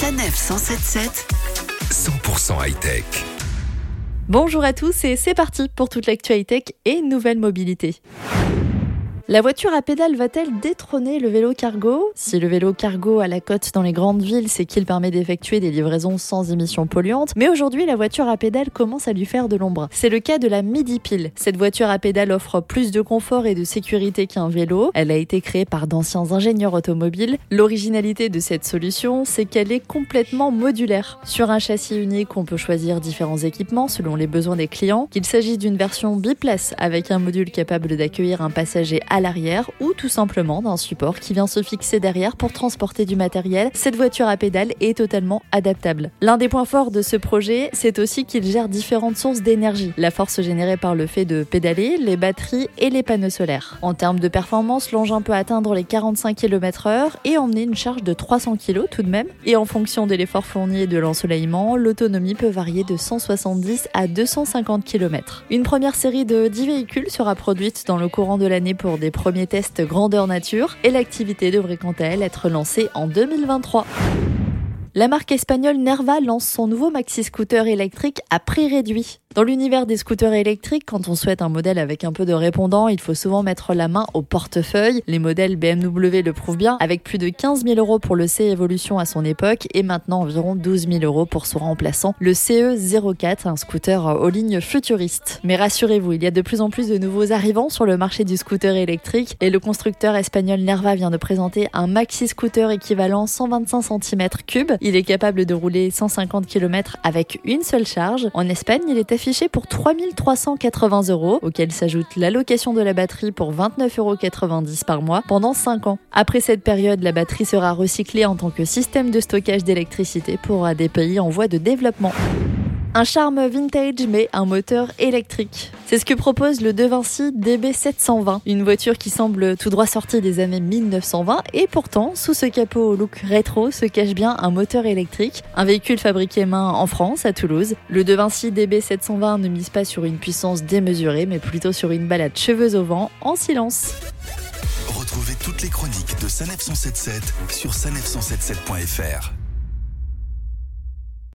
Sanef 177 100% high-tech. Bonjour à tous et c'est parti pour toute l'actualité tech et nouvelle mobilité. La voiture à pédales va-t-elle détrôner le vélo cargo? Si le vélo cargo à la côte dans les grandes villes, c'est qu'il permet d'effectuer des livraisons sans émissions polluantes, mais aujourd'hui la voiture à pédales commence à lui faire de l'ombre. C'est le cas de la Midi Pile. Cette voiture à pédales offre plus de confort et de sécurité qu'un vélo. Elle a été créée par d'anciens ingénieurs automobiles. L'originalité de cette solution, c'est qu'elle est complètement modulaire. Sur un châssis unique, on peut choisir différents équipements selon les besoins des clients, qu'il s'agisse d'une version biplace avec un module capable d'accueillir un passager à l'arrière ou tout simplement d'un support qui vient se fixer derrière pour transporter du matériel. Cette voiture à pédales est totalement adaptable. L'un des points forts de ce projet, c'est aussi qu'il gère différentes sources d'énergie. La force générée par le fait de pédaler, les batteries et les panneaux solaires. En termes de performance, l'engin peut atteindre les 45 km/h et emmener une charge de 300 kg tout de même. Et en fonction de l'effort fourni et de l'ensoleillement, l'autonomie peut varier de 170 à 250 km. Une première série de 10 véhicules sera produite dans le courant de l'année pour des premier test grandeur nature et l'activité devrait quant à elle être lancée en 2023. La marque espagnole Nerva lance son nouveau maxi scooter électrique à prix réduit. Dans l'univers des scooters électriques, quand on souhaite un modèle avec un peu de répondant, il faut souvent mettre la main au portefeuille. Les modèles BMW le prouvent bien, avec plus de 15 000 euros pour le C Evolution à son époque et maintenant environ 12 000 euros pour son remplaçant, le CE04, un scooter aux lignes futuristes. Mais rassurez-vous, il y a de plus en plus de nouveaux arrivants sur le marché du scooter électrique et le constructeur espagnol Nerva vient de présenter un maxi scooter équivalent 125 cm3. Il est capable de rouler 150 km avec une seule charge. En Espagne, il est affiché pour 3380 euros, auquel s'ajoute l'allocation de la batterie pour 29,90 euros par mois pendant 5 ans. Après cette période, la batterie sera recyclée en tant que système de stockage d'électricité pour des pays en voie de développement. Un charme vintage mais un moteur électrique. C'est ce que propose le De Vinci DB720, une voiture qui semble tout droit sortie des années 1920 et pourtant sous ce capot au look rétro se cache bien un moteur électrique, un véhicule fabriqué main en France à Toulouse. Le De Vinci DB720 ne mise pas sur une puissance démesurée mais plutôt sur une balade cheveux au vent en silence. Retrouvez toutes les chroniques de Sanef 177 sur sanef177.fr.